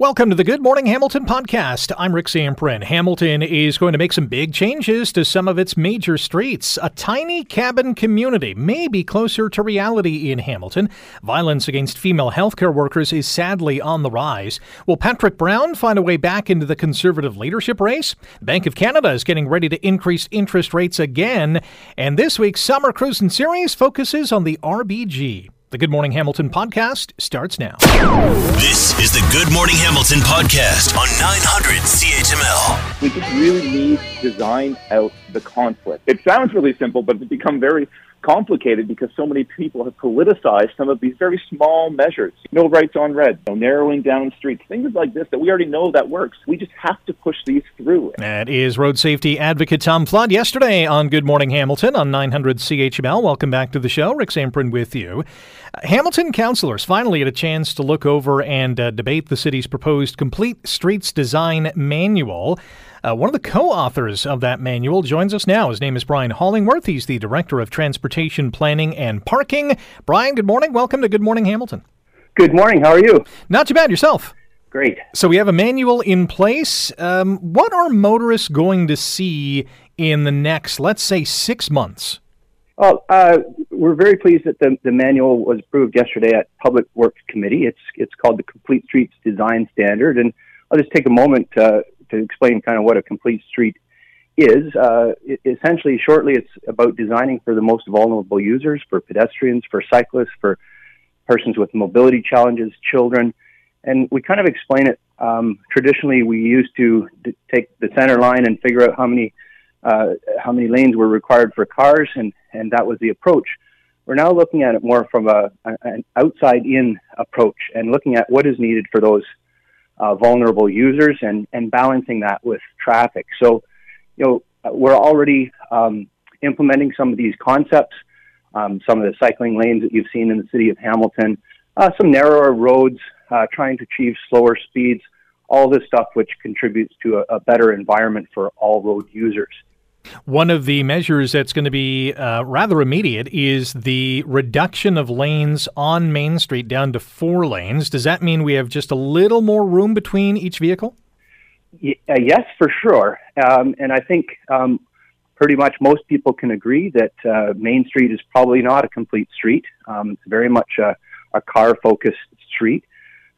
Welcome to the Good Morning Hamilton podcast. I'm Rick Zamperin. Hamilton is going to make some big changes to some of its major streets. A tiny cabin community may be closer to reality in Hamilton. Violence against female healthcare workers is sadly on the rise. Will Patrick Brown find a way back into the conservative leadership race? Bank of Canada is getting ready to increase interest rates again. And this week's Summer Cruising Series focuses on the RBG. The Good Morning Hamilton podcast starts now. This is the Good Morning Hamilton podcast on 900 CHML. We just really need to design out the conflict. It sounds really simple, but it's become very complicated because so many people have politicized some of these very small measures. No rights on red, no narrowing down streets, things like this that we already know that works. We just have to push these through. That is road safety advocate Tom Flood yesterday on Good Morning Hamilton on 900 CHML. Welcome back to the show. Rick Zamperin with you. Hamilton councillors finally had a chance to look over and uh, debate the city's proposed Complete Streets Design Manual. Uh, one of the co authors of that manual joins us now. His name is Brian Hollingworth. He's the Director of Transportation Planning and Parking. Brian, good morning. Welcome to Good Morning Hamilton. Good morning. How are you? Not too bad. Yourself? Great. So we have a manual in place. Um, what are motorists going to see in the next, let's say, six months? Well, uh, we're very pleased that the, the manual was approved yesterday at Public Works Committee. It's it's called the Complete Streets Design Standard, and I'll just take a moment to, to explain kind of what a complete street is. Uh, essentially, shortly, it's about designing for the most vulnerable users, for pedestrians, for cyclists, for persons with mobility challenges, children, and we kind of explain it. Um, traditionally, we used to d- take the center line and figure out how many uh, how many lanes were required for cars, and, and that was the approach. We're now looking at it more from a, an outside in approach and looking at what is needed for those uh, vulnerable users and, and balancing that with traffic. So, you know, we're already um, implementing some of these concepts, um, some of the cycling lanes that you've seen in the city of Hamilton, uh, some narrower roads, uh, trying to achieve slower speeds, all this stuff which contributes to a, a better environment for all road users. One of the measures that's going to be uh, rather immediate is the reduction of lanes on Main Street down to four lanes. Does that mean we have just a little more room between each vehicle? Y- uh, yes, for sure. Um, and I think um, pretty much most people can agree that uh, Main Street is probably not a complete street. Um, it's very much a, a car focused street.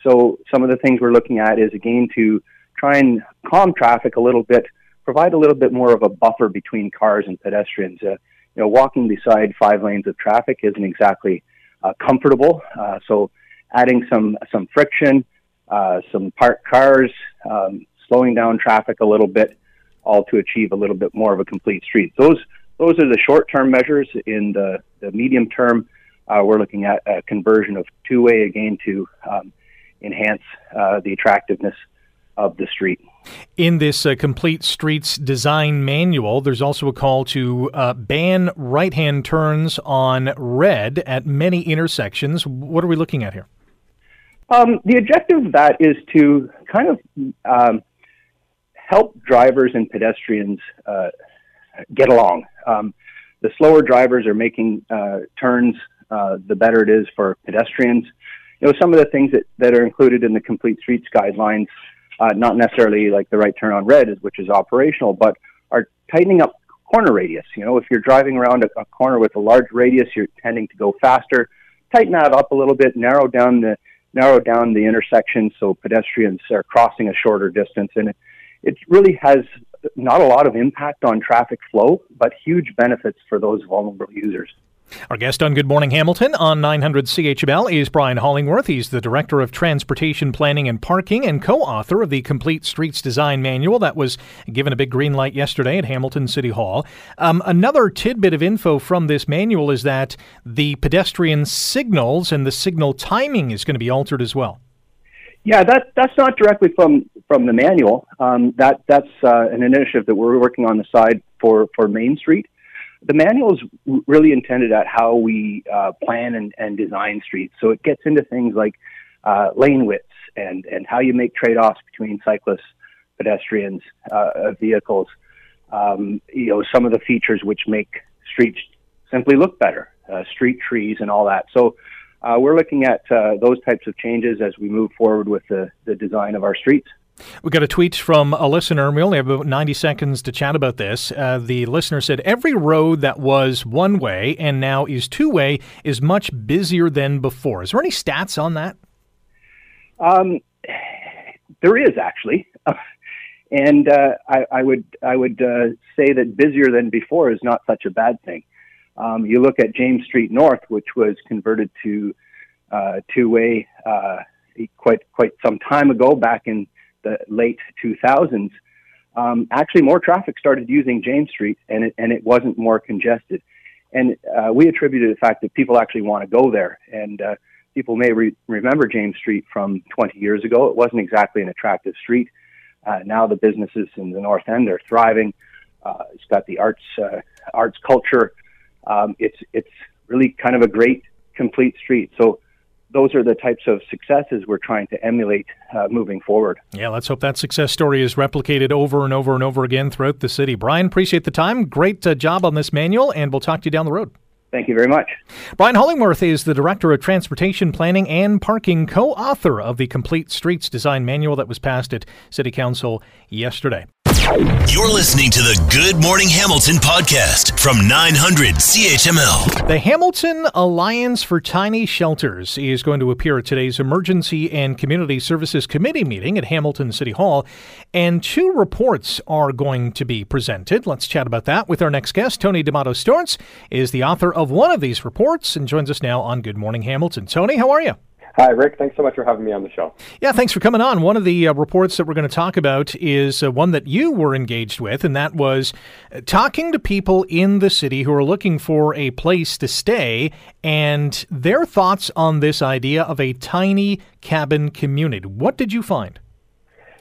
So some of the things we're looking at is again to try and calm traffic a little bit provide a little bit more of a buffer between cars and pedestrians. Uh, you know, walking beside five lanes of traffic isn't exactly uh, comfortable. Uh, so, adding some some friction, uh, some parked cars, um, slowing down traffic a little bit, all to achieve a little bit more of a complete street. Those those are the short term measures. In the the medium term, uh, we're looking at a conversion of two way again to um, enhance uh, the attractiveness of the street. In this uh, complete streets design manual, there's also a call to uh, ban right hand turns on red at many intersections. What are we looking at here? Um, the objective of that is to kind of um, help drivers and pedestrians uh, get along. Um, the slower drivers are making uh, turns, uh, the better it is for pedestrians. You know, some of the things that, that are included in the complete streets guidelines uh, not necessarily like the right turn on red, which is operational, but are tightening up corner radius. You know, if you're driving around a, a corner with a large radius, you're tending to go faster. Tighten that up a little bit, narrow down the narrow down the intersection so pedestrians are crossing a shorter distance, and it, it really has not a lot of impact on traffic flow, but huge benefits for those vulnerable users. Our guest on Good Morning Hamilton on 900 CHML is Brian Hollingworth. He's the Director of Transportation Planning and Parking and co author of the Complete Streets Design Manual that was given a big green light yesterday at Hamilton City Hall. Um, another tidbit of info from this manual is that the pedestrian signals and the signal timing is going to be altered as well. Yeah, that, that's not directly from, from the manual. Um, that, that's uh, an initiative that we're working on the side for, for Main Street the manual is really intended at how we uh, plan and, and, design streets. So it gets into things like uh, lane widths and, and how you make trade offs between cyclists, pedestrians, uh, vehicles. Um, you know, some of the features which make streets simply look better, uh, street trees and all that. So uh, we're looking at uh, those types of changes as we move forward with the, the design of our streets. We got a tweet from a listener, and we only have about 90 seconds to chat about this. Uh, the listener said, Every road that was one way and now is two way is much busier than before. Is there any stats on that? Um, there is actually. and uh, I, I, would, I would uh, say that busier than before is not such a bad thing. Um, you look at James Street North, which was converted to uh, two way uh, quite, quite some time ago, back in the late 2000s, um, actually more traffic started using James Street and it, and it wasn't more congested. And uh, we attributed the fact that people actually want to go there. And uh, people may re- remember James Street from 20 years ago. It wasn't exactly an attractive street. Uh, now the businesses in the North End are thriving. Uh, it's got the arts, uh, arts culture. Um, it's it's really kind of a great complete street. So those are the types of successes we're trying to emulate uh, moving forward. Yeah, let's hope that success story is replicated over and over and over again throughout the city. Brian, appreciate the time. Great uh, job on this manual, and we'll talk to you down the road. Thank you very much. Brian Hollingworth is the Director of Transportation Planning and Parking, co author of the Complete Streets Design Manual that was passed at City Council yesterday. You're listening to the Good Morning Hamilton podcast from 900 CHML. The Hamilton Alliance for Tiny Shelters is going to appear at today's Emergency and Community Services Committee meeting at Hamilton City Hall, and two reports are going to be presented. Let's chat about that with our next guest. Tony D'Amato Storts is the author of one of these reports and joins us now on Good Morning Hamilton. Tony, how are you? Hi, Rick. Thanks so much for having me on the show. Yeah, thanks for coming on. One of the uh, reports that we're going to talk about is uh, one that you were engaged with, and that was uh, talking to people in the city who are looking for a place to stay and their thoughts on this idea of a tiny cabin community. What did you find?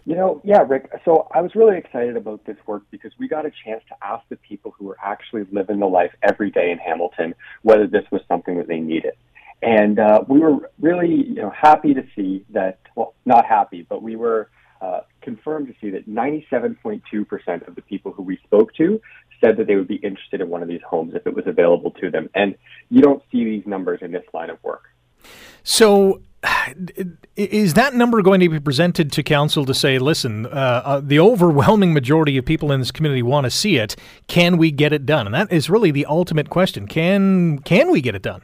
You know, yeah, Rick. So I was really excited about this work because we got a chance to ask the people who are actually living the life every day in Hamilton whether this was something that they needed. And uh, we were really you know, happy to see that, well, not happy, but we were uh, confirmed to see that 97.2% of the people who we spoke to said that they would be interested in one of these homes if it was available to them. And you don't see these numbers in this line of work. So, is that number going to be presented to council to say, listen, uh, uh, the overwhelming majority of people in this community want to see it. Can we get it done? And that is really the ultimate question. Can can we get it done?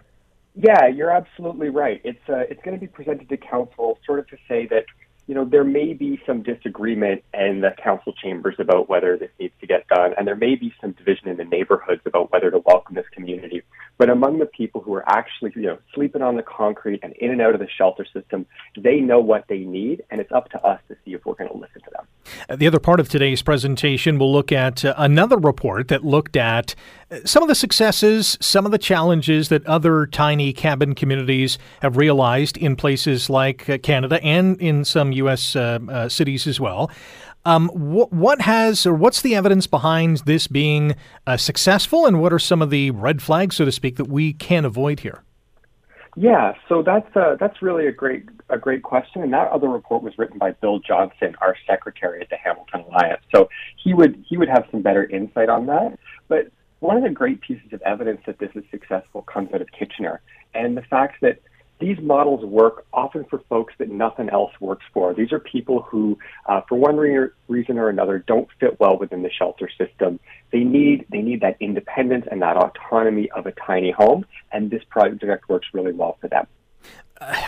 Yeah, you're absolutely right. It's uh, it's going to be presented to council, sort of to say that you know there may be some disagreement in the council chambers about whether this needs to get done, and there may be some division in the neighborhoods about whether to welcome this community. But among the people who are actually you know sleeping on the concrete and in and out of the shelter system, they know what they need, and it's up to us to see if we're going to listen to them. Uh, the other part of today's presentation will look at uh, another report that looked at uh, some of the successes, some of the challenges that other tiny cabin communities have realized in places like Canada and in some U.S. Uh, uh, cities as well. Um, wh- what has or what's the evidence behind this being successful, and what are some of the red flags, so to speak, that we can avoid here? Yeah, so that's uh, that's really a great a great question, and that other report was written by Bill Johnson, our secretary at the Hamilton Alliance. So he would he would have some better insight on that. But one of the great pieces of evidence that this is successful comes out of Kitchener, and the fact that these models work often for folks that nothing else works for. These are people who, uh, for one re- reason or another, don't fit well within the shelter system. They need they need that independence and that autonomy of a tiny home, and this project works really well for them.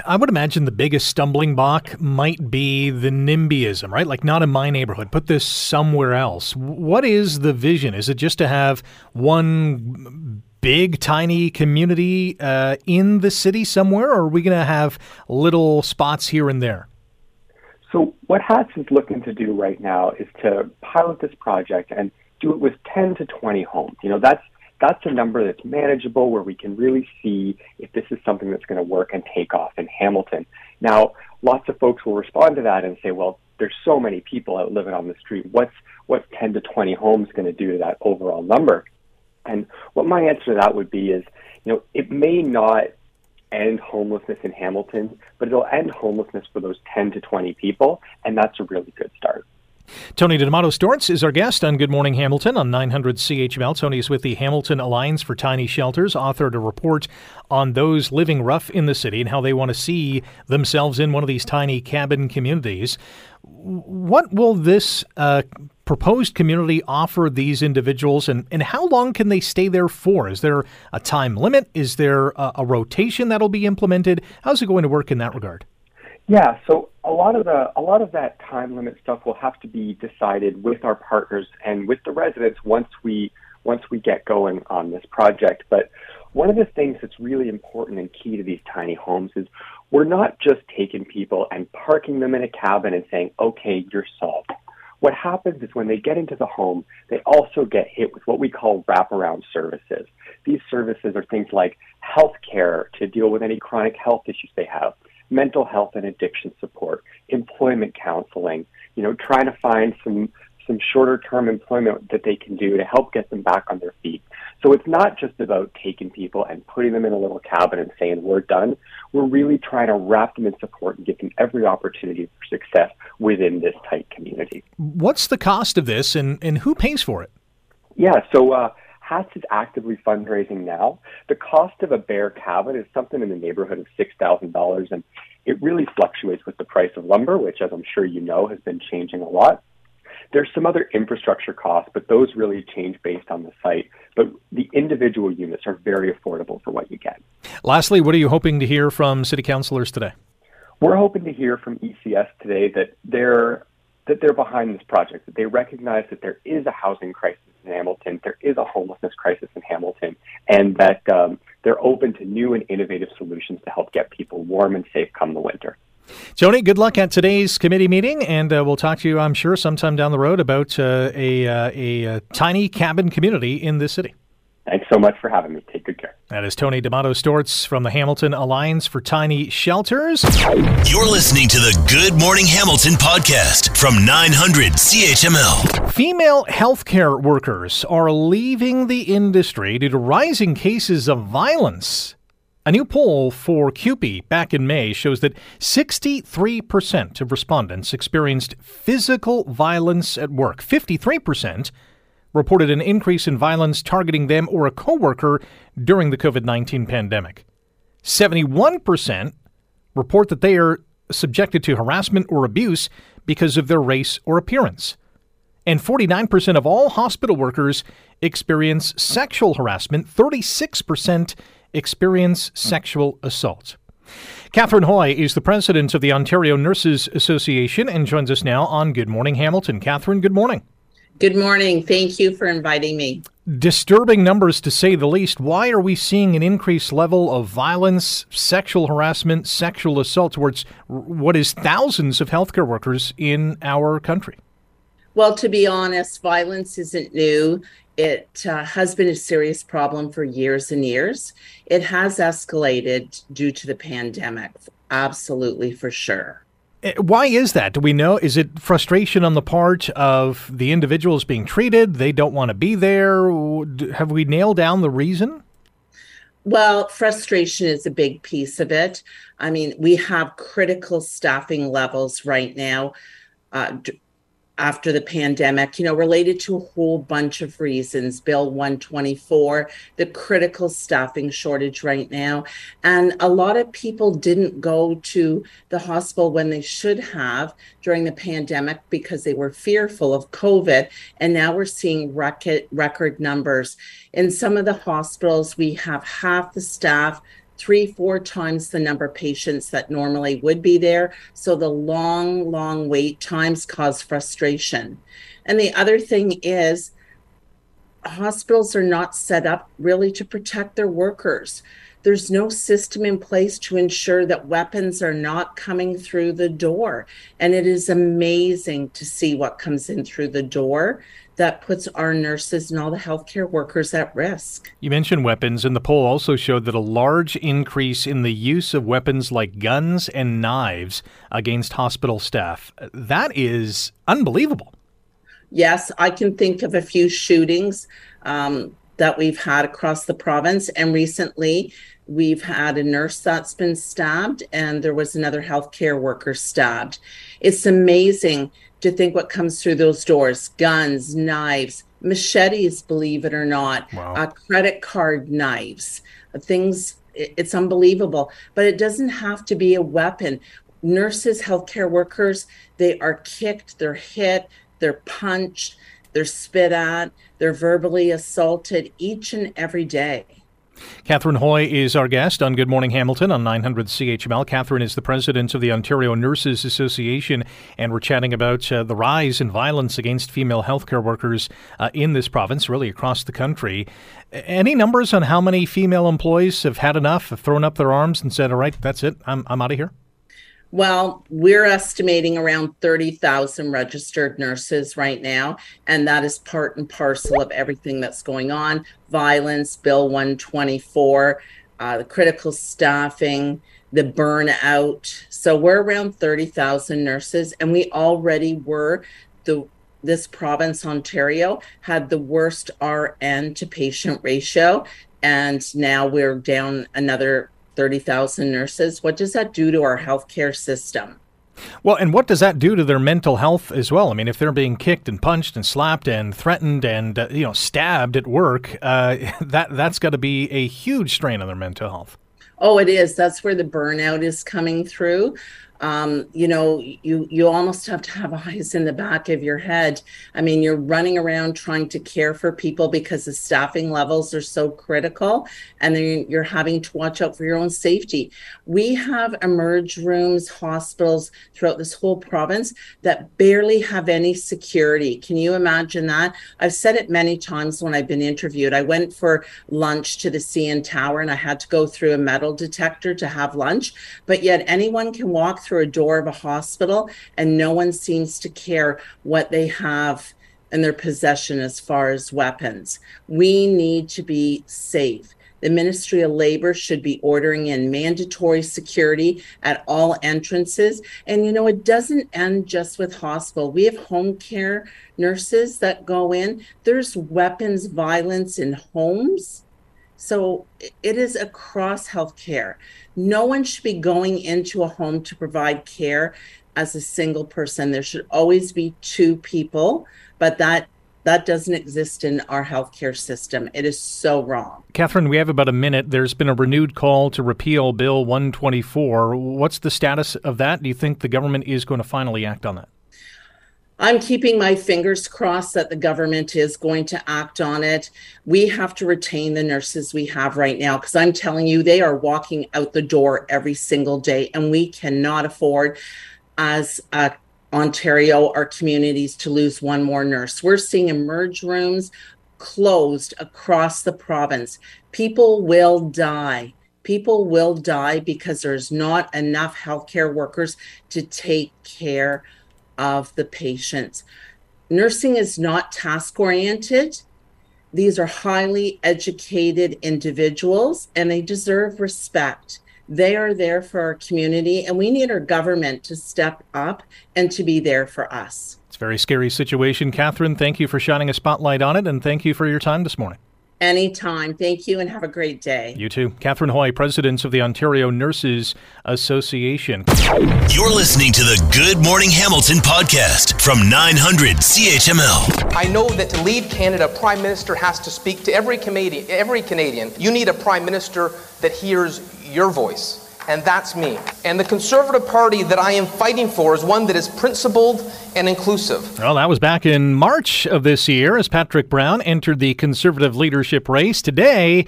I would imagine the biggest stumbling block might be the NIMBYism, right? Like, not in my neighborhood. Put this somewhere else. What is the vision? Is it just to have one big, tiny community uh, in the city somewhere, or are we going to have little spots here and there? So, what HATS is looking to do right now is to pilot this project and do it with 10 to 20 homes. You know, that's that's a number that's manageable where we can really see if this is something that's going to work and take off in Hamilton. Now, lots of folks will respond to that and say, well, there's so many people out living on the street. What's what's 10 to 20 homes going to do to that overall number? And what my answer to that would be is, you know, it may not end homelessness in Hamilton, but it'll end homelessness for those 10 to 20 people, and that's a really good start. Tony D'Amato Storts is our guest on Good Morning Hamilton on 900 CHML. Tony is with the Hamilton Alliance for Tiny Shelters, authored a report on those living rough in the city and how they want to see themselves in one of these tiny cabin communities. What will this uh, proposed community offer these individuals, and, and how long can they stay there for? Is there a time limit? Is there a, a rotation that'll be implemented? How's it going to work in that regard? Yeah, so a lot of the a lot of that time limit stuff will have to be decided with our partners and with the residents once we once we get going on this project. But one of the things that's really important and key to these tiny homes is we're not just taking people and parking them in a cabin and saying, "Okay, you're solved." What happens is when they get into the home, they also get hit with what we call wraparound services. These services are things like health care to deal with any chronic health issues they have mental health and addiction support, employment counseling, you know, trying to find some some shorter term employment that they can do to help get them back on their feet. So it's not just about taking people and putting them in a little cabin and saying we're done. We're really trying to wrap them in support and give them every opportunity for success within this tight community. What's the cost of this and, and who pays for it? Yeah, so uh, HATS is actively fundraising now. The cost of a bare cabin is something in the neighborhood of $6,000, and it really fluctuates with the price of lumber, which, as I'm sure you know, has been changing a lot. There's some other infrastructure costs, but those really change based on the site. But the individual units are very affordable for what you get. Lastly, what are you hoping to hear from city councilors today? We're hoping to hear from ECS today that they're that they're behind this project, that they recognize that there is a housing crisis in Hamilton, there is a homelessness crisis in Hamilton, and that um, they're open to new and innovative solutions to help get people warm and safe come the winter. Tony, good luck at today's committee meeting, and uh, we'll talk to you, I'm sure, sometime down the road about uh, a, uh, a, a uh, tiny cabin community in this city. Thanks so much for having me. Take good care. That is Tony D'Amato Storts from the Hamilton Alliance for Tiny Shelters. You're listening to the Good Morning Hamilton podcast from 900 CHML. Female healthcare workers are leaving the industry due to rising cases of violence. A new poll for CUPE back in May shows that 63% of respondents experienced physical violence at work. 53% reported an increase in violence targeting them or a coworker during the COVID 19 pandemic. 71% report that they are subjected to harassment or abuse because of their race or appearance. And 49% of all hospital workers experience sexual harassment, 36% experience sexual assault. Cathryn Hoy is the president of the Ontario Nurses Association and joins us now on Good Morning Hamilton. Cathryn, good morning. Good morning. Thank you for inviting me. Disturbing numbers to say the least. Why are we seeing an increased level of violence, sexual harassment, sexual assault towards what is thousands of healthcare workers in our country? Well, to be honest, violence isn't new. It uh, has been a serious problem for years and years. It has escalated due to the pandemic, absolutely for sure. Eh, why is that? Do we know? Is it frustration on the part of the individuals being treated? They don't want to be there. Have we nailed down the reason? Well, frustration is a big piece of it. I mean, we have critical staffing levels right now. Uh, after the pandemic, you know, related to a whole bunch of reasons. Bill 124, the critical staffing shortage right now. And a lot of people didn't go to the hospital when they should have during the pandemic because they were fearful of COVID. And now we're seeing record, record numbers. In some of the hospitals, we have half the staff three, four times the number of patients that normally would be there. So the long, long wait times cause frustration. And the other thing is, hospitals are not set up really to protect their workers. There's no system in place to ensure that weapons are not coming through the door. And it is amazing to see what comes in through the door that puts our nurses and all the healthcare workers at risk. You mentioned weapons, and the poll also showed that a large increase in the use of weapons like guns and knives against hospital staff. That is unbelievable. Yes, I can think of a few shootings um, that we've had across the province, and recently We've had a nurse that's been stabbed, and there was another healthcare worker stabbed. It's amazing to think what comes through those doors guns, knives, machetes, believe it or not, wow. uh, credit card knives, uh, things. It's unbelievable, but it doesn't have to be a weapon. Nurses, healthcare workers, they are kicked, they're hit, they're punched, they're spit at, they're verbally assaulted each and every day. Cathryn Hoy is our guest on Good Morning Hamilton on 900 CHML. Cathryn is the president of the Ontario Nurses Association, and we're chatting about uh, the rise in violence against female healthcare workers uh, in this province, really across the country. Any numbers on how many female employees have had enough, have thrown up their arms and said, all right, that's it, I'm, I'm out of here? Well, we're estimating around 30,000 registered nurses right now, and that is part and parcel of everything that's going on violence, Bill 124, uh, the critical staffing, the burnout. So we're around 30,000 nurses, and we already were the this province, Ontario, had the worst RN to patient ratio. And now we're down another 30,000 nurses. What does that do to our healthcare system? Well, and what does that do to their mental health as well? I mean, if they're being kicked and punched and slapped and threatened and uh, you know stabbed at work, uh, that that's got to be a huge strain on their mental health. Oh, it is. That's where the burnout is coming through um, you know, you you almost have to have eyes in the back of your head. I mean, you're running around trying to care for people because the staffing levels are so critical, and then you're having to watch out for your own safety. We have emerge rooms, hospitals throughout this whole province that barely have any security. Can you imagine that? I've said it many times when I've been interviewed. I went for lunch to the CN Tower, and I had to go through a metal detector to have lunch, but yet anyone can walk through through a door of a hospital and no one seems to care what they have in their possession as far as weapons. We need to be safe. The Ministry of Labor should be ordering in mandatory security at all entrances. And you know, it doesn't end just with hospital. We have home care nurses that go in. There's weapons violence in homes. So it is across healthcare. No one should be going into a home to provide care as a single person. There should always be two people, but that that doesn't exist in our healthcare system. It is so wrong. Cathryn, we have about a minute. There's been a renewed call to repeal Bill 124. What's the status of that? Do you think the government is going to finally act on that? I'm keeping my fingers crossed that the government is going to act on it. We have to retain the nurses we have right now because I'm telling you, they are walking out the door every single day, and we cannot afford, as uh, Ontario, our communities, to lose one more nurse. We're seeing emerge rooms closed across the province. People will die. People will die because there's not enough healthcare workers to take care of the patients. Nursing is not task oriented. These are highly educated individuals and they deserve respect. They are there for our community, and we need our government to step up and to be there for us. It's a very scary situation. Cathryn, thank you for shining a spotlight on it, and thank you for your time this morning. Anytime. Thank you and have a great day. You too. Cathryn Hoy, President of the Ontario Nurses Association. You're listening to the Good Morning Hamilton podcast from 900 CHML. I know that to lead Canada, Prime Minister has to speak to every Canadian. Every Canadian. You need a Prime Minister that hears your voice and that's me. And the Conservative Party that I am fighting for is one that is principled and inclusive. Well, that was back in March of this year as Patrick Brown entered the Conservative leadership race. Today,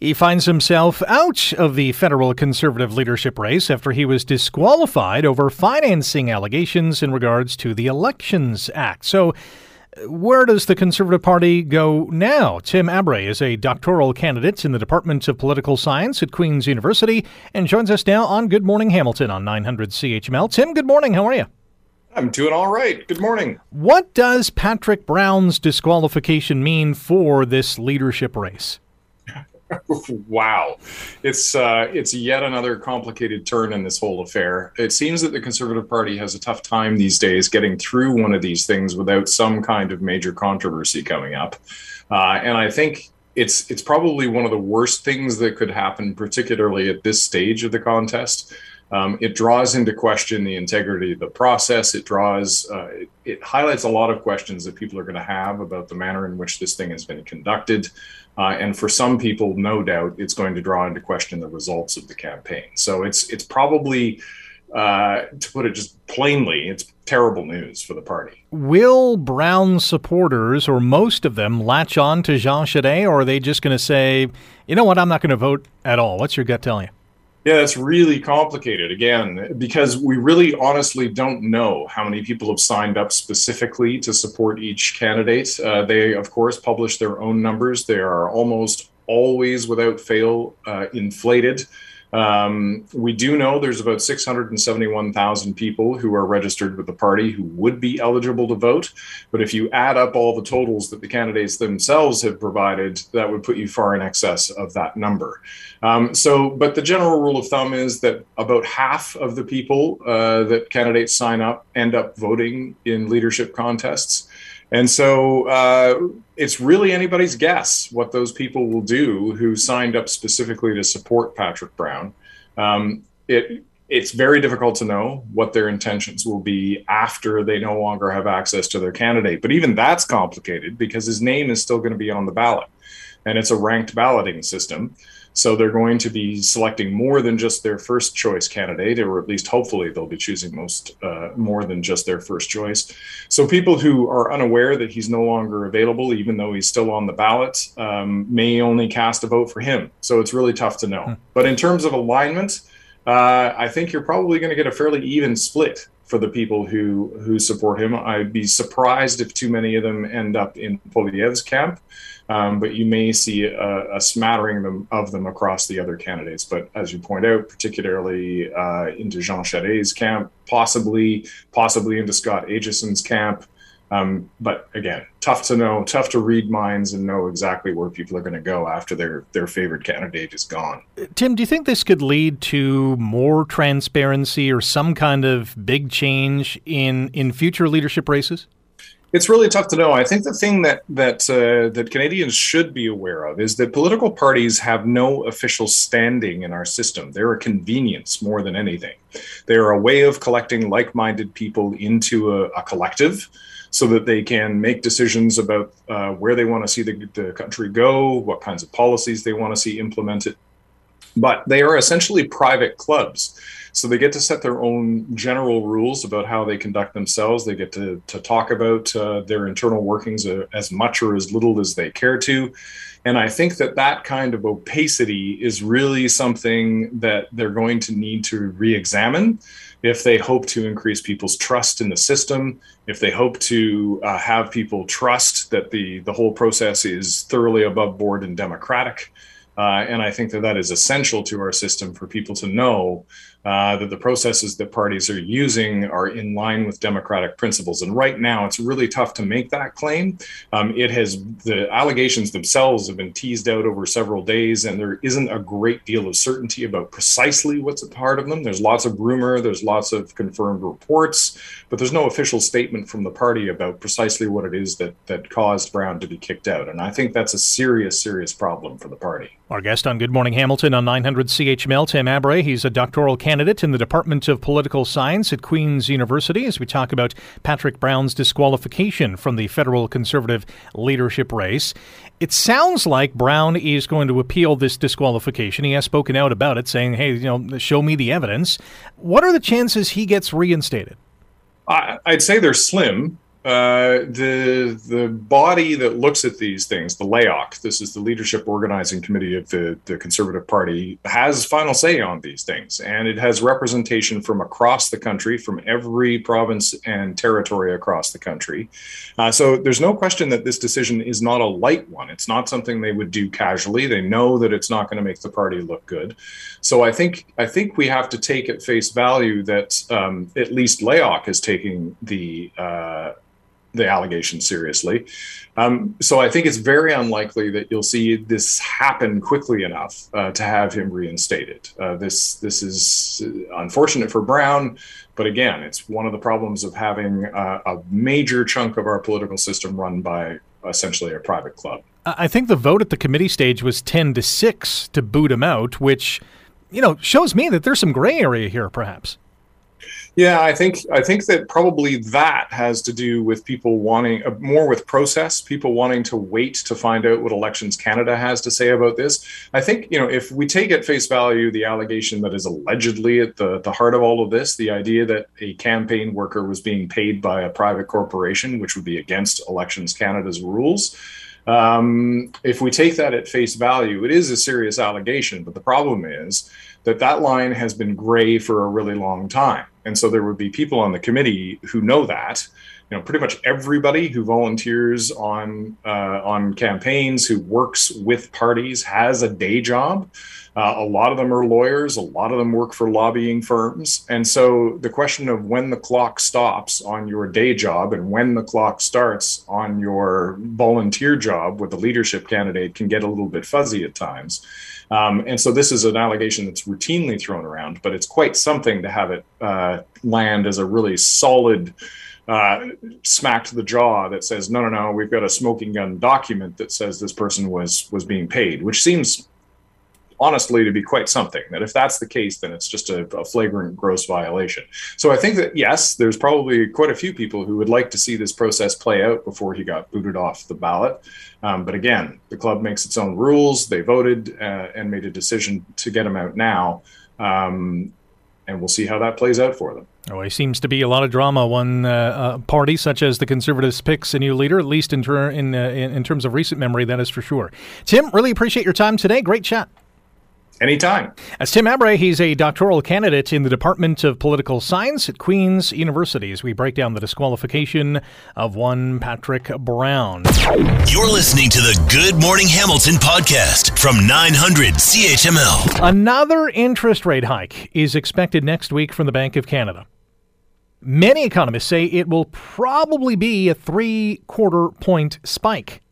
he finds himself out of the federal Conservative leadership race after he was disqualified over financing allegations in regards to the Elections Act. So, where does the Conservative Party go now? Tim Abray is a doctoral candidate in the Department of Political Science at Queen's University and joins us now on Good Morning Hamilton on 900 CHML. Tim, good morning. How are you? I'm doing all right. Good morning. What does Patrick Brown's disqualification mean for this leadership race? wow, it's uh, it's yet another complicated turn in this whole affair. It seems that the Conservative Party has a tough time these days getting through one of these things without some kind of major controversy coming up, uh, and I think it's it's probably one of the worst things that could happen, particularly at this stage of the contest. Um, it draws into question the integrity of the process. It draws, uh, it, it, highlights a lot of questions that people are going to have about the manner in which this thing has been conducted. Uh, and for some people, no doubt, it's going to draw into question the results of the campaign. So it's it's probably, uh, to put it just plainly, it's terrible news for the party. Will Brown supporters, or most of them, latch on to Jean Charest, or are they just going to say, you know what, I'm not going to vote at all? What's your gut telling you? Yeah, it's really complicated again because we really honestly don't know how many people have signed up specifically to support each candidate. Uh, they, of course, publish their own numbers. They are almost always, without fail, uh, inflated. Um, we do know there's about 671,000 people who are registered with the party who would be eligible to vote. But if you add up all the totals that the candidates themselves have provided, that would put you far in excess of that number. Um, so, but the general rule of thumb is that about half of the people uh, that candidates sign up end up voting in leadership contests. And so uh, it's really anybody's guess what those people will do who signed up specifically to support Patrick Brown. Um, it it's very difficult to know what their intentions will be after they no longer have access to their candidate. But even that's complicated because his name is still going to be on the ballot, and it's a ranked balloting system. So they're going to be selecting more than just their first choice candidate, or at least hopefully they'll be choosing most uh, more than just their first choice. So people who are unaware that he's no longer available, even though he's still on the ballot, um, may only cast a vote for him. So it's really tough to know. Hmm. But in terms of alignment, uh, I think you're probably going to get a fairly even split for the people who who support him. I'd be surprised if too many of them end up in Poilievre's camp um, but you may see a, a smattering of them, of them, across the other candidates. But as you point out, particularly uh, into Jean Charest's camp, possibly possibly into Scott Aitchison's camp. Um, but again, tough to know, tough to read minds and know exactly where people are going to go after their their favorite candidate is gone. Tim, do you think this could lead to more transparency or some kind of big change in in future leadership races? It's really tough to know. I think the thing that that uh, that Canadians should be aware of is that political parties have no official standing in our system. They're a convenience more than anything. They are a way of collecting like-minded people into a, a collective, so that they can make decisions about uh, where they want to see the, the country go, what kinds of policies they want to see implemented. But they are essentially private clubs so they get to set their own general rules about how they conduct themselves. They get to, to talk about uh, their internal workings uh, as much or as little as they care to. And I think that that kind of opacity is really something that they're going to need to re examine if they hope to increase people's trust in the system, if they hope to uh, have people trust that the, the whole process is thoroughly above board and democratic. Uh, and I think that that is essential to our system for people to know uh, that the processes that parties are using are in line with democratic principles. And right now, it's really tough to make that claim. Um, it has the allegations themselves have been teased out over several days, and there isn't a great deal of certainty about precisely what's a part of them. There's lots of rumor, there's lots of confirmed reports, but there's no official statement from the party about precisely what it is that that caused Brown to be kicked out. And I think that's a serious, serious problem for the party. Our guest on Good Morning Hamilton on 900 CHML, Tim Abray. He's a doctoral candidate in the Department of Political Science at Queen's University as we talk about Patrick Brown's disqualification from the federal conservative leadership race. It sounds like Brown is going to appeal this disqualification. He has spoken out about it, saying, hey, you know, show me the evidence. What are the chances he gets reinstated? I'd say they're slim. Uh, the the body that looks at these things, the LAOC, this is the Leadership Organizing Committee of the, the Conservative Party, has final say on these things. And it has representation from across the country, from every province and territory across the country. Uh, so there's no question that this decision is not a light one. It's not something they would do casually. They know that it's not going to make the party look good. So I think I think we have to take at face value that um, at least LAOC is taking the uh, the allegation seriously. Um, so I think it's very unlikely that you'll see this happen quickly enough uh, to have him reinstated. Uh, this this is unfortunate for Brown, but again, it's one of the problems of having a major chunk of our political system run by essentially a private club. I think the vote at the committee stage was 10 to 6 to boot him out, which, you know, shows me that there's some gray area here, perhaps. Yeah, I think I think that probably that has to do with people wanting uh, more with process, people wanting to wait to find out what Elections Canada has to say about this. I think you know if we take at face value the allegation that is allegedly at the the heart of all of this, the idea that a campaign worker was being paid by a private corporation, which would be against Elections Canada's rules. Um, if we take that at face value, it is a serious allegation. But the problem is that that line has been gray for a really long time. And so there would be people on the committee who know that. You know, pretty much everybody who volunteers on uh, on campaigns, who works with parties, has a day job. Uh, a lot of them are lawyers. A lot of them work for lobbying firms. And so the question of when the clock stops on your day job and when the clock starts on your volunteer job with a leadership candidate can get a little bit fuzzy at times. Um, and so this is an allegation that's routinely thrown around, but it's quite something to have it uh, land as a really solid uh, smack to the jaw that says, no, no, no, we've got a smoking gun document that says this person was was being paid, which seems honestly to be quite something. That if that's the case, then it's just a, a, flagrant, gross violation. So I think that yes, there's probably quite a few people who would like to see this process play out before he got booted off the ballot. Um, but again, the club makes its own rules. They voted uh, and made a decision to get him out now. Um, and we'll see how that plays out for them. Oh, it seems to be a lot of drama. One uh, uh, party, such as the Conservatives, picks a new leader, at least in, ter- in, uh, in, in terms of recent memory, that is for sure. Tim, really appreciate your time today. Great chat. Anytime. As Tim Abray, he's a doctoral candidate in the Department of Political Science at Queen's University as we break down the disqualification of one Patrick Brown. You're listening to the Good Morning Hamilton podcast from 900 CHML. Another interest rate hike is expected next week from the Bank of Canada. Many economists say it will probably be a three quarter point spike.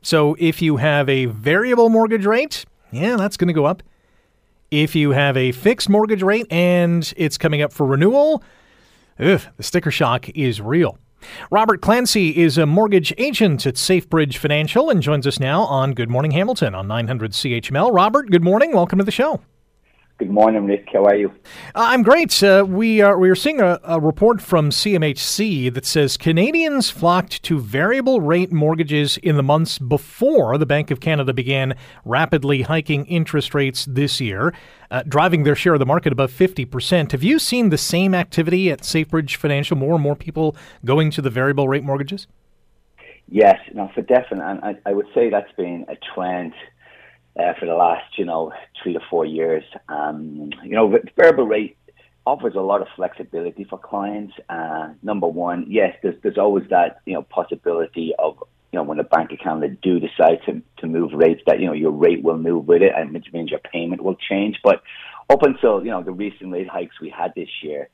So if you have a variable mortgage rate, yeah, that's going to go up. If you have a fixed mortgage rate and it's coming up for renewal, ugh, the sticker shock is real. Robert Clancy is a mortgage agent at SafeBridge Financial and joins us now on Good Morning Hamilton on 900 CHML. Robert, good morning. Welcome to the show. Good morning, Rick. How are you? Uh, I'm great. Uh, we are we are seeing a, a, report from CMHC that says Canadians flocked to variable rate mortgages in the months before the Bank of Canada began rapidly hiking interest rates this year, uh, driving their share of the market above 50%. Have you seen the same activity at SafeBridge Financial? More and more people going to the variable rate mortgages? Yes, no, for definite. And I, I would say that's been a trend uh, for the last, you know, three to four years. Um, you know, variable rate offers a lot of flexibility for clients. Uh, number one, yes, there's there's always that you know possibility of you know when the Bank of Canada do decide to to move rates, that you know your rate will move with it, and which means your payment will change. But up until you know the recent rate hikes we had this year,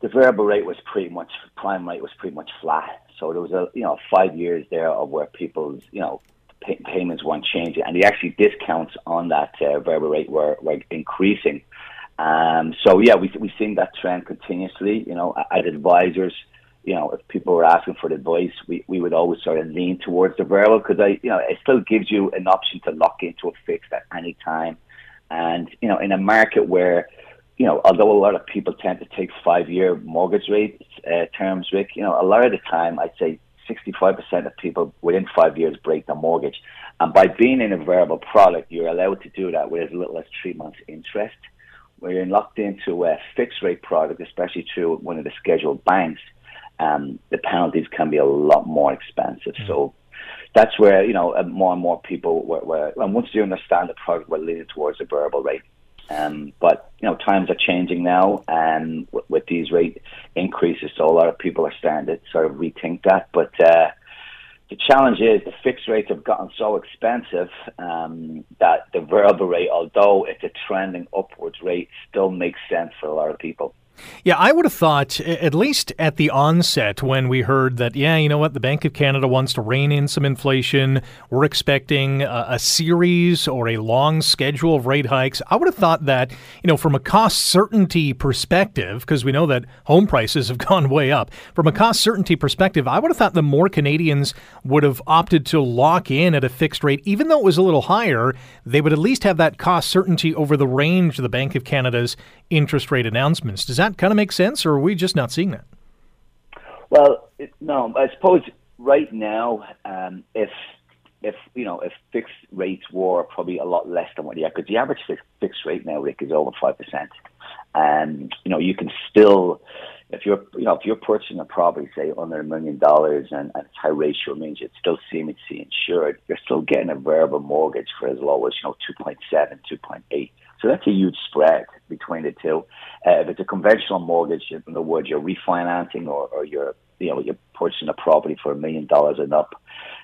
the variable rate was pretty much prime rate was pretty much flat. So there was a you know five years there of where people's you know pay- payments weren't changing, and the actually discounts on that uh, variable rate were, were increasing. Um, so yeah, we we've seen that trend continuously. You know, at advisors, you know, if people were asking for advice, we, we would always sort of lean towards the variable because I, you know, it still gives you an option to lock into a fixed at any time. And you know, in a market where, you know, although a lot of people tend to take five-year mortgage rates, uh, terms, Rick, you know, a lot of the time, I'd say 65% of people within five years break their mortgage. And by being in a variable product, you're allowed to do that with as little as three months interest. When you're locked into a fixed rate product, especially through one of the scheduled banks, um, the penalties can be a lot more expensive. Mm-hmm. So that's where, you know, more and more people were, were, and once you understand the product, we're leaning towards a variable rate. Um, but you know, times are changing now, and with these rate increases, so a lot of people are starting to sort of rethink that. But uh, the challenge is the fixed rates have gotten so expensive um, that the variable rate, although it's a trending upwards rate, still makes sense for a lot of people. Yeah, I would have thought, at least at the onset, when we heard that, yeah, you know what, the Bank of Canada wants to rein in some inflation, we're expecting a, a, series or a long schedule of rate hikes. I would have thought that, you know, from a cost certainty perspective, because we know that home prices have gone way up, from a cost certainty perspective, I would have thought the more Canadians would have opted to lock in at a fixed rate, even though it was a little higher, they would at least have that cost certainty over the range of the Bank of Canada's interest rate announcements. Does that kind of make sense, or are we just not seeing that? Well, it, no, I suppose right now, um, if if you know if fixed rates were probably a lot less than what yeah, because the average fixed, fixed rate now, Rick, is over five percent, and you know you can still if you're you know if you're purchasing a property say under a million dollars and, and it's high ratio means it's still CMHC insured, you're still getting a variable mortgage for as low as you know 2.7, 2.8. So that's a huge spread between the two. Uh, if it's a conventional mortgage, in other words, you're refinancing or, or you're you know you're purchasing a property for a million dollars and up,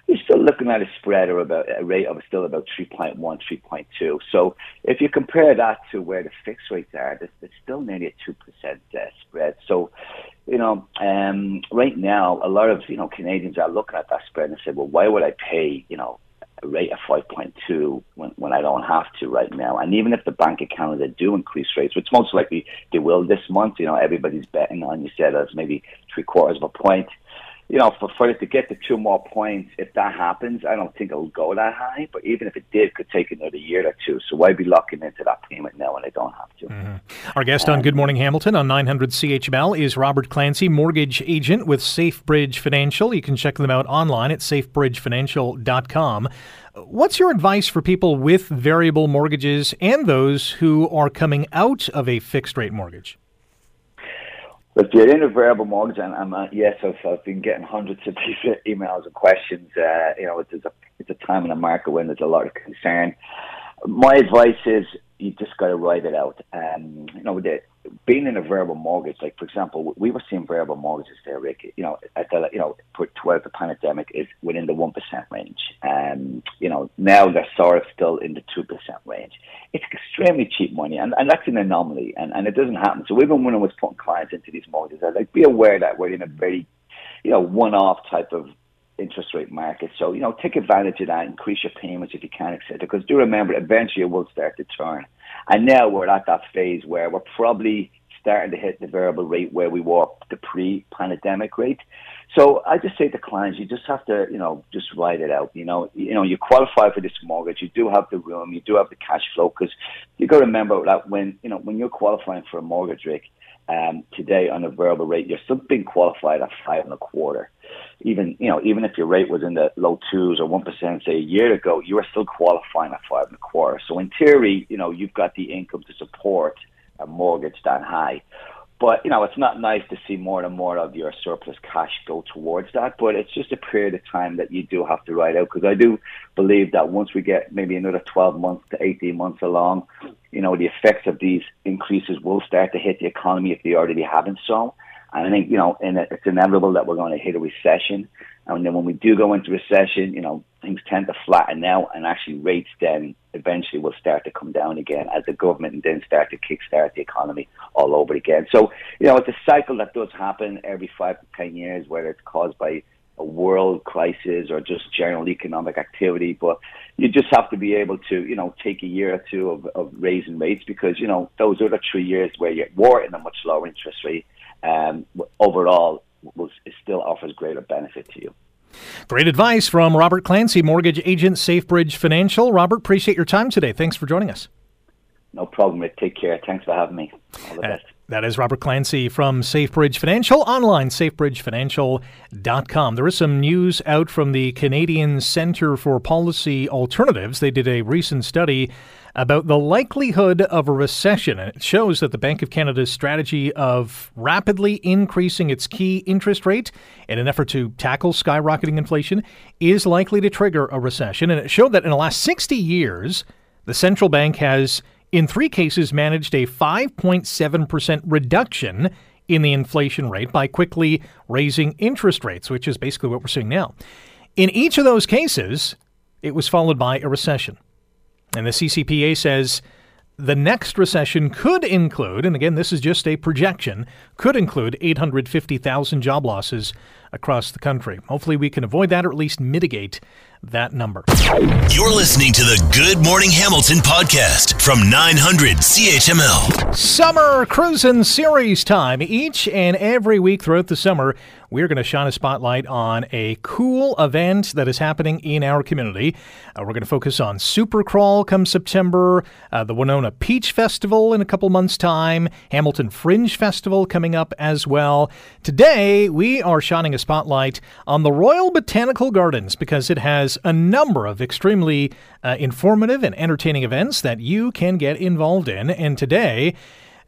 you're still looking at a spread or about a rate of still about 3.1, 3.2. So if you compare that to where the fixed rates are, there's it's, still nearly a two percent uh, spread. So you know, um, right now a lot of you know Canadians are looking at that spread and say, well, why would I pay you know a rate of 5.2 when, when I don't have to right now. And even if the Bank of Canada do increase rates, which most likely they will this month, you know, everybody's betting on, you said, as maybe three quarters of a point. You know, for, for it to get to two more points, if that happens, I don't think it'll go that high. But even if it did, it could take another year or two. So why be locking into that payment now when I don't have to? Mm-hmm. Our guest um, on Good Morning Hamilton on 900 CHML is Robert Clancy, mortgage agent with SafeBridge Financial. You can check them out online at safebridgefinancial.com. What's your advice for people with variable mortgages and those who are coming out of a fixed rate mortgage? If you're in a variable mortgage, and I'm, uh, yes, I've, I've, been getting hundreds of these emails and questions. Uh, you know, it's a, it's a time in the market when there's a lot of concern. My advice is you just got to ride it out. Um, you know, the, being in a variable mortgage, like for example, we were seeing variable mortgages there, Rick. You know, at the you know, throughout the pandemic, is within the one percent range. Um, you know, now they're sort of still in the two percent range. It's extremely cheap money, and, and that's an anomaly, and, and it doesn't happen. So even when I was putting clients into these mortgages, I like be aware that we're in a very, you know, one-off type of interest rate market. So, you know, take advantage of that, increase your payments if you can, etc. Because do remember, eventually it will start to turn. And now we're at that phase where we're probably starting to hit the variable rate where we were the pre-pandemic rate. So I just say to clients, you just have to, you know, just ride it out. You know, you know, you qualify for this mortgage, you do have the room, you do have the cash flow, because you got to remember that when, you know, when you're qualifying for a mortgage, Rick, um, today on a variable rate, you're still being qualified at five and a quarter. Even you know, even if your rate was in the low twos or one percent, say a year ago, you are still qualifying at five and a quarter. So in theory, you know, you've got the income to support a mortgage that high. But you know, it's not nice to see more and more of your surplus cash go towards that. But it's just a period of time that you do have to ride out because I do believe that once we get maybe another 12 months to 18 months along, you know, the effects of these increases will start to hit the economy if they already haven't so. I think you know, and it's inevitable that we're going to hit a recession. And then when we do go into recession, you know, things tend to flatten out and actually rates then eventually will start to come down again as the government then start to kickstart the economy all over again. So, you know, it's a cycle that does happen every five to ten years, whether it's caused by a world crisis or just general economic activity. But you just have to be able to, you know, take a year or two of, of raising rates because, you know, those are the three years where you were in a much lower interest rate. Um, overall, will, it still offers greater benefit to you. Great advice from Robert Clancy, mortgage agent, SafeBridge Financial. Robert, appreciate your time today. Thanks for joining us. No problem, Rick. Take care. Thanks for having me. All the best. That is Robert Clancy from SafeBridge Financial, online, safebridgefinancial.com. There is some news out from the Canadian Centre for Policy Alternatives. They did a recent study about the likelihood of a recession, and it shows that the Bank of Canada's strategy of rapidly increasing its key interest rate in an effort to tackle skyrocketing inflation is likely to trigger a recession. And it showed that in the last 60 years, the central bank has in three cases managed a 5.7% reduction in the inflation rate by quickly raising interest rates, which is basically what we're seeing now. In each of those cases, it was followed by a recession. And the CCPA says the next recession could include, and again, this is just a projection, could include 850,000 job losses across the country. Hopefully, we can avoid that or at least mitigate that number. You're listening to the Good Morning Hamilton podcast from 900 CHML. Summer cruising series time. Each and every week throughout the summer, we're going to shine a spotlight on a cool event that is happening in our community. Uh, we're going to focus on Supercrawl come September, uh, the Winona Peach Festival in a couple months' time, Hamilton Fringe Festival coming up as well. Today, we are shining a spotlight on the Royal Botanical Gardens because it has a number of extremely uh, informative and entertaining events that you can get involved in. And today,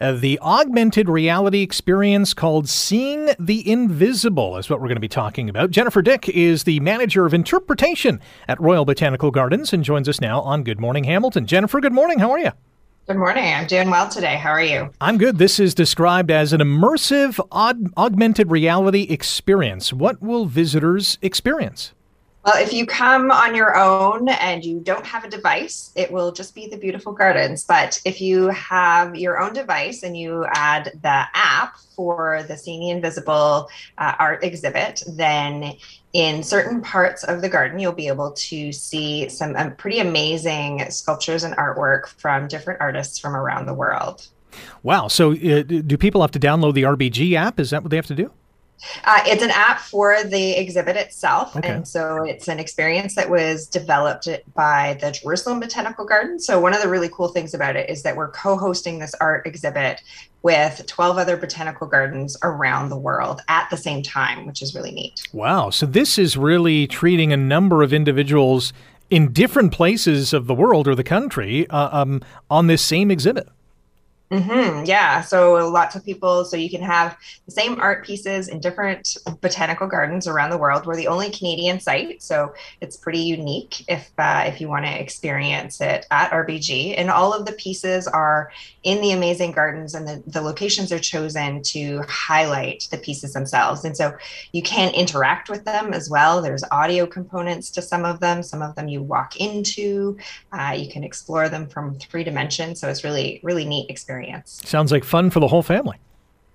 uh, the augmented reality experience called Seeing the Invisible is what we're going to be talking about. Jennifer Dick is the manager of interpretation at Royal Botanical Gardens and joins us now on Good Morning Hamilton. Jennifer, good morning. How are you? Good morning. I'm doing well today. How are you? I'm good. This is described as an immersive aug- augmented reality experience. What will visitors experience? Well, if you come on your own and you don't have a device, it will just be the beautiful gardens. But if you have your own device and you add the app for the Seeing the Invisible uh, art exhibit, then in certain parts of the garden, you'll be able to see some um, pretty amazing sculptures and artwork from different artists from around the world. Wow. So, uh, do people have to download the RBG app? Is that what they have to do? Uh, it's an app for the exhibit itself. Okay. And so it's an experience that was developed by the Jerusalem Botanical Garden. So, one of the really cool things about it is that we're co hosting this art exhibit with 12 other botanical gardens around the world at the same time, which is really neat. Wow. So, this is really treating a number of individuals in different places of the world or the country uh, um, on this same exhibit. Mm-hmm. Yeah. So lots of people, so you can have the same art pieces in different botanical gardens around the world. We're the only Canadian site, so it's pretty unique if uh, if you want to experience it at RBG. And all of the pieces are in the amazing gardens, and the, the locations are chosen to highlight the pieces themselves. And so you can interact with them as well. There's audio components to some of them. Some of them you walk into. Uh, you can explore them from three dimensions. So it's really really neat experience experience. Sounds like fun for the whole family.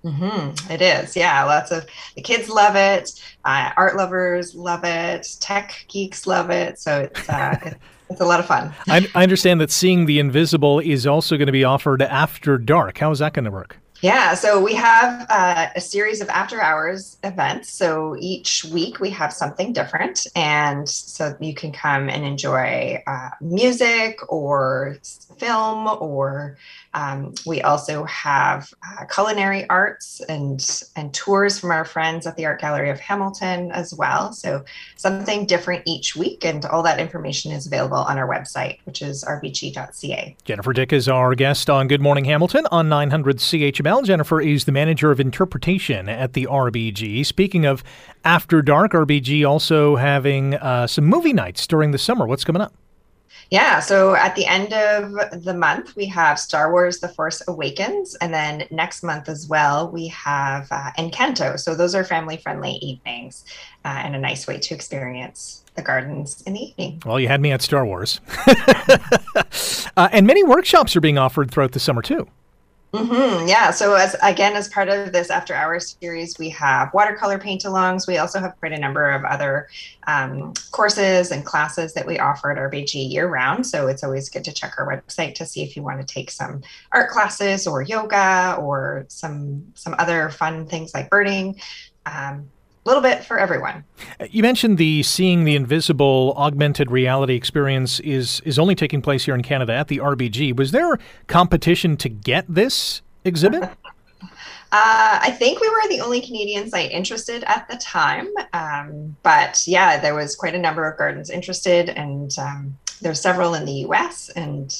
Mm-hmm. It is, yeah. Lots of the kids love it. Uh, art lovers love it. Tech geeks love it. So it's uh, it's a lot of fun. I, I understand that seeing the invisible is also going to be offered after dark. How is that going to work? Yeah, so we have uh, a series of after hours events. So each week we have something different. And so you can come and enjoy uh, music or film, or um, we also have uh, culinary arts and, and tours from our friends at the Art Gallery of Hamilton as well. So something different each week. And all that information is available on our website, which is rbg.ca. Jennifer Dick is our guest on Good Morning Hamilton on 900 CHML. Jennifer is the manager of interpretation at the RBG. Speaking of After Dark, RBG also having uh, some movie nights during the summer. What's coming up? Yeah, so at the end of the month, we have Star Wars The Force Awakens. And then next month as well, we have uh, Encanto. So those are family friendly evenings uh, and a nice way to experience the gardens in the evening. Well, you had me at Star Wars. uh, and many workshops are being offered throughout the summer, too. Mm-hmm. Yeah. So as again, as part of this after hours series, we have watercolor paint alongs. We also have quite a number of other um, courses and classes that we offer at RBG year round. So it's always good to check our website to see if you want to take some art classes or yoga or some some other fun things like birding. Um, little bit for everyone. You mentioned the seeing the invisible augmented reality experience is is only taking place here in Canada at the RBG. Was there competition to get this exhibit? Uh, I think we were the only Canadian site interested at the time. Um, but yeah, there was quite a number of gardens interested, and um, there's several in the US and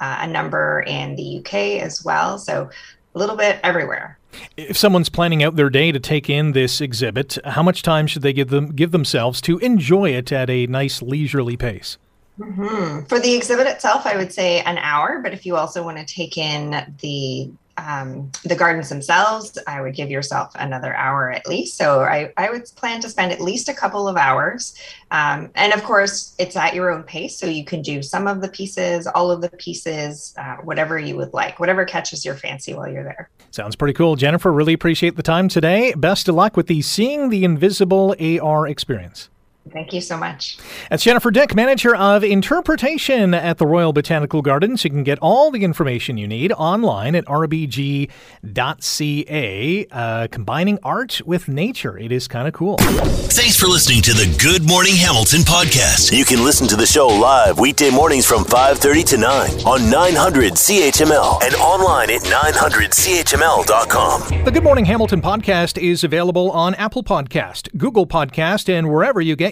uh, a number in the UK as well. So a little bit everywhere. If someone's planning out their day to take in this exhibit, how much time should they give them give themselves to enjoy it at a nice leisurely pace? Mm-hmm. For the exhibit itself, I would say an hour. But if you also want to take in the um, the gardens themselves, I would give yourself another hour at least. So I, I would plan to spend at least a couple of hours. Um, and of course, it's at your own pace. So you can do some of the pieces, all of the pieces, uh, whatever you would like, whatever catches your fancy while you're there. Sounds pretty cool. Jennifer, really appreciate the time today. Best of luck with the Seeing the Invisible AR experience. Thank you so much. That's Jennifer Dick, Manager of Interpretation at the Royal Botanical Gardens. You can get all the information you need online at rbg.ca. Uh, combining art with nature. It is kind of cool. Thanks for listening to the Good Morning Hamilton podcast. You can listen to the show live weekday mornings from 5.30 to 9 on 900 CHML and online at 900CHML.com. The Good Morning Hamilton podcast is available on Apple Podcast, Google Podcast, and wherever you get